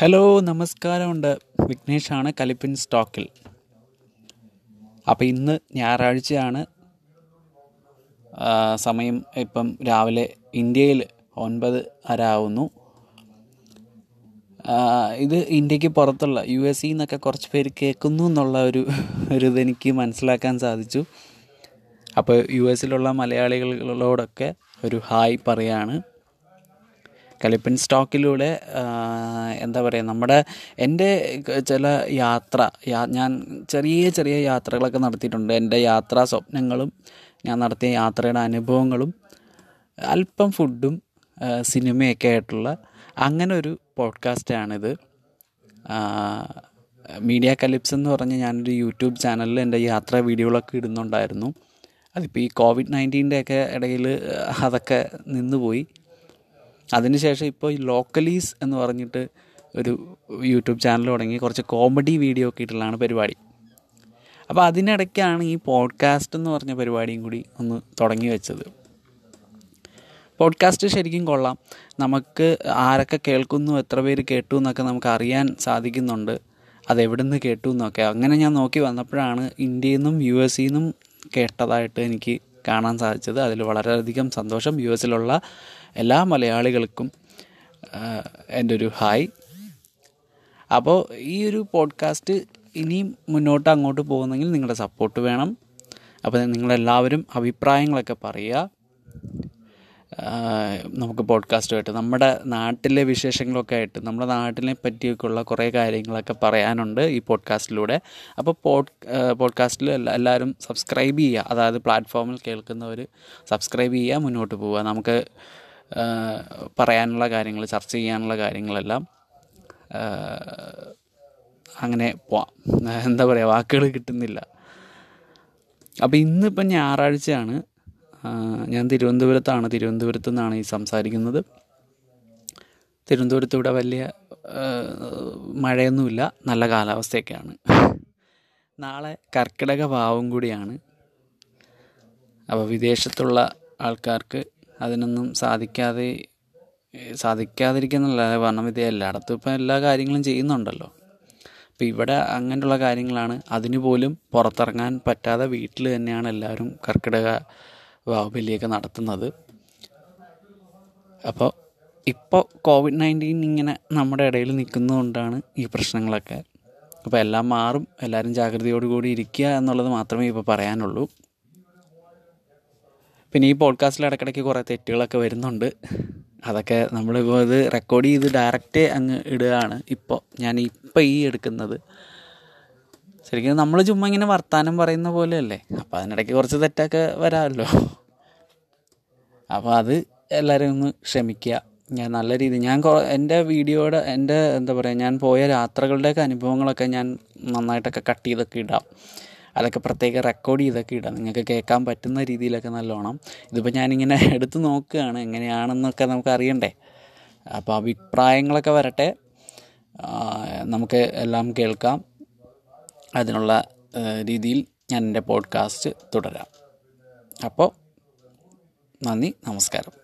Hello നമസ്കാരമുണ്ട്. വിഘ്നേഷാണ് കലിപ്പിൻ സ്റ്റോക്കിൽ. അപ്പോൾ ഇന്ന് ഞായറാഴ്ചയാണ്. സമയം ഇപ്പം രാവിലെ ഇന്ത്യയിൽ ഒൻപത് അര ആവുന്നു ഇത് ഇന്ത്യയ്ക്ക് പുറത്തുള്ള യു എസ് എന്നൊക്കെ കുറച്ച് പേര് കേൾക്കുന്നു എന്നുള്ള ഒരു ഒരു ഇതെനിക്ക് മനസ്സിലാക്കാൻ സാധിച്ചു. അപ്പോൾ യു എസിലുള്ള മലയാളികളോടൊക്കെ ഒരു ഹായ് പറയാണ്. കലിപ്പൻ സ്റ്റോക്കിലൂടെ എന്താ പറയുക നമ്മുടെ എന്റെ ചില യാത്ര ഞാൻ ചെറിയ ചെറിയ യാത്രകളൊക്കെ നടത്തിയിട്ടുണ്ട്. എന്റെ യാത്രാ സ്വപ്നങ്ങളും ഞാൻ നടത്തിയ യാത്രയുടെ അനുഭവങ്ങളും അല്പം ഫുഡും സിനിമയൊക്കെ ആയിട്ടുള്ള അങ്ങനെ ഒരു പോഡ്കാസ്റ്റാണിത്. മീഡിയ കലിപ്സ് എന്ന് പറഞ്ഞ് ഞാനൊരു യൂട്യൂബ് ചാനലിൽ എന്റെ യാത്രാ വീഡിയോകളൊക്കെ ഇടുന്നുണ്ടായിരുന്നു. അതിപ്പോൾ ഈ കോവിഡ് നയന്റീന്റെ ഒക്കെ ഇടയിൽ അതൊക്കെ നിന്നുപോയി. അതിനുശേഷം ഇപ്പോൾ ഈ ലോക്കലീസ് എന്ന് പറഞ്ഞിട്ട് ഒരു യൂട്യൂബ് ചാനൽ തുടങ്ങി കുറച്ച് കോമഡി വീഡിയോ ഒക്കെ ഇട്ടുള്ളതാണ് പരിപാടി. അപ്പോൾ അതിനിടയ്ക്കാണ് ഈ പോഡ്കാസ്റ്റ് എന്ന് പറഞ്ഞ പരിപാടിയും കൂടി ഒന്ന് തുടങ്ങി വെച്ചത്. പോഡ്കാസ്റ്റ് ശരിക്കും കൊള്ളാം. നമുക്ക് ആരൊക്കെ കേൾക്കുന്നു എത്ര പേര് കേട്ടു എന്നൊക്കെ നമുക്ക് അറിയാൻ സാധിക്കുന്നുണ്ട്. അതെവിടെ നിന്ന് കേട്ടു എന്നൊക്കെ. അങ്ങനെ ഞാൻ നോക്കി വന്നപ്പോഴാണ് ഇന്ത്യയിൽ നിന്നും യു എസിൽ നിന്നും കേട്ടതായിട്ട് എനിക്ക് കാണാൻ സാധിച്ചത്. അതിൽ വളരെയധികം സന്തോഷം. യു എസിലുള്ള എല്ലാ മലയാളികൾക്കും എന്റെ ഒരു ഹായ്. അപ്പോൾ ഈ ഒരു പോഡ്കാസ്റ്റ് ഇനിയും മുന്നോട്ട് അങ്ങോട്ട് പോകുന്നെങ്കിൽ നിങ്ങളുടെ സപ്പോർട്ട് വേണം. അപ്പോൾ നിങ്ങളെല്ലാവരും അഭിപ്രായങ്ങളൊക്കെ പറയുക. നമുക്ക് പോഡ്കാസ്റ്റുമായിട്ട് നമ്മുടെ നാട്ടിലെ വിശേഷങ്ങളൊക്കെ ആയിട്ട് നമ്മുടെ നാട്ടിനെ പറ്റിയൊക്കെയുള്ള കുറേ കാര്യങ്ങളൊക്കെ പറയാനുണ്ട് ഈ പോഡ്കാസ്റ്റിലൂടെ. അപ്പോൾ പോഡ് പോഡ്കാസ്റ്റിൽ എല്ലാ എല്ലാവരും സബ്സ്ക്രൈബ് ചെയ്യുക. അതായത് പ്ലാറ്റ്ഫോമിൽ കേൾക്കുന്നവർ സബ്സ്ക്രൈബ് ചെയ്യുക മുന്നോട്ട് പോവുക. നമുക്ക് പറയാനുള്ള കാര്യങ്ങൾ ചർച്ച ചെയ്യാനുള്ള കാര്യങ്ങളെല്ലാം അങ്ങനെ പോവാം. എന്താ പറയുക വാക്കുകൾ കിട്ടുന്നില്ല. അപ്പോൾ ഇന്നിപ്പം ഞായറാഴ്ചയാണ്. ഞാൻ തിരുവനന്തപുരത്താണ്. തിരുവനന്തപുരത്ത് നിന്നാണ് ഈ സംസാരിക്കുന്നത്. തിരുവനന്തപുരത്ത് ഇവിടെ വലിയ മഴയൊന്നുമില്ല. നല്ല കാലാവസ്ഥയൊക്കെയാണ്. നാളെ കർക്കിടക ഭാവം കൂടിയാണ്. അപ്പോൾ വിദേശത്തുള്ള ആൾക്കാർക്ക് അതിനൊന്നും സാധിക്കാതെ സാധിക്കാതിരിക്കുന്നില്ല കാരണം ഇത് എല്ലായിടത്തും ഇപ്പം എല്ലാ കാര്യങ്ങളും ചെയ്യുന്നുണ്ടല്ലോ. അപ്പം ഇവിടെ അങ്ങനെയുള്ള കാര്യങ്ങളാണ്. അതിനുപോലും പുറത്തിറങ്ങാൻ പറ്റാതെ വീട്ടിൽ തന്നെയാണ് എല്ലാവരും കർക്കിടക ബാഹുബലിയൊക്കെ നടത്തുന്നത്. അപ്പോൾ ഇപ്പോൾ കോവിഡ് നയന്റീൻ ഇങ്ങനെ നമ്മുടെ ഇടയിൽ നിൽക്കുന്നതുകൊണ്ടാണ് ഈ പ്രശ്നങ്ങളൊക്കെ. അപ്പോൾ എല്ലാം മാറും എല്ലാവരും ജാഗ്രതയോടുകൂടി ഇരിക്കുക എന്നുള്ളത് മാത്രമേ ഇപ്പോൾ പറയാനുള്ളൂ. പിന്നെ ഈ പോഡ്കാസ്റ്റിൽ ഇടയ്ക്കിടയ്ക്ക് കുറേ തെറ്റുകളൊക്കെ വരുന്നുണ്ട്. അതൊക്കെ നമ്മളിപ്പോൾ ഇത് റെക്കോർഡ് ചെയ്ത് ഡയറക്റ്റ് അങ്ങ് ഇടുകയാണ്. ഇപ്പോൾ ഞാൻ ഇപ്പോൾ ഈ എടുക്കുന്നത് ശരിക്കും നമ്മൾ ചുമ്മാ ഇങ്ങനെ വർത്തമാനം പറയുന്ന പോലെയല്ലേ? അപ്പോൾ അതിനിടയ്ക്ക് കുറച്ച് തെറ്റൊക്കെ വരാമല്ലോ. അപ്പോൾ അത് എല്ലാവരും ഒന്ന് ക്ഷമിക്കുക. ഞാൻ നല്ല രീതിയിൽ ഞാൻ എന്റെ വീഡിയോയുടെ എന്റെ എന്താ പറയുക ഞാൻ പോയ യാത്രകളുടെയൊക്കെ അനുഭവങ്ങളൊക്കെ ഞാൻ നന്നായിട്ടൊക്കെ കട്ട് ചെയ്തൊക്കെ ഇടാം. അതൊക്കെ പ്രത്യേകം റെക്കോർഡ് ചെയ്തൊക്കെ ഇടാം. നിങ്ങൾക്ക് കേൾക്കാൻ പറ്റുന്ന രീതിയിലൊക്കെ നല്ലോണം. ഇതിപ്പോൾ ഞാനിങ്ങനെ എടുത്ത് നോക്കുകയാണ് എങ്ങനെയാണെന്നൊക്കെ നമുക്ക് അറിയണ്ടേ? അപ്പോൾ അഭിപ്രായങ്ങളൊക്കെ വരട്ടെ. നമുക്ക് എല്ലാം കേൾക്കാം. അതിനുള്ള രീതിയിൽ ഞാൻ എന്റെ പോഡ്കാസ്റ്റ് തുടരാം. അപ്പോൾ നന്ദി നമസ്കാരം.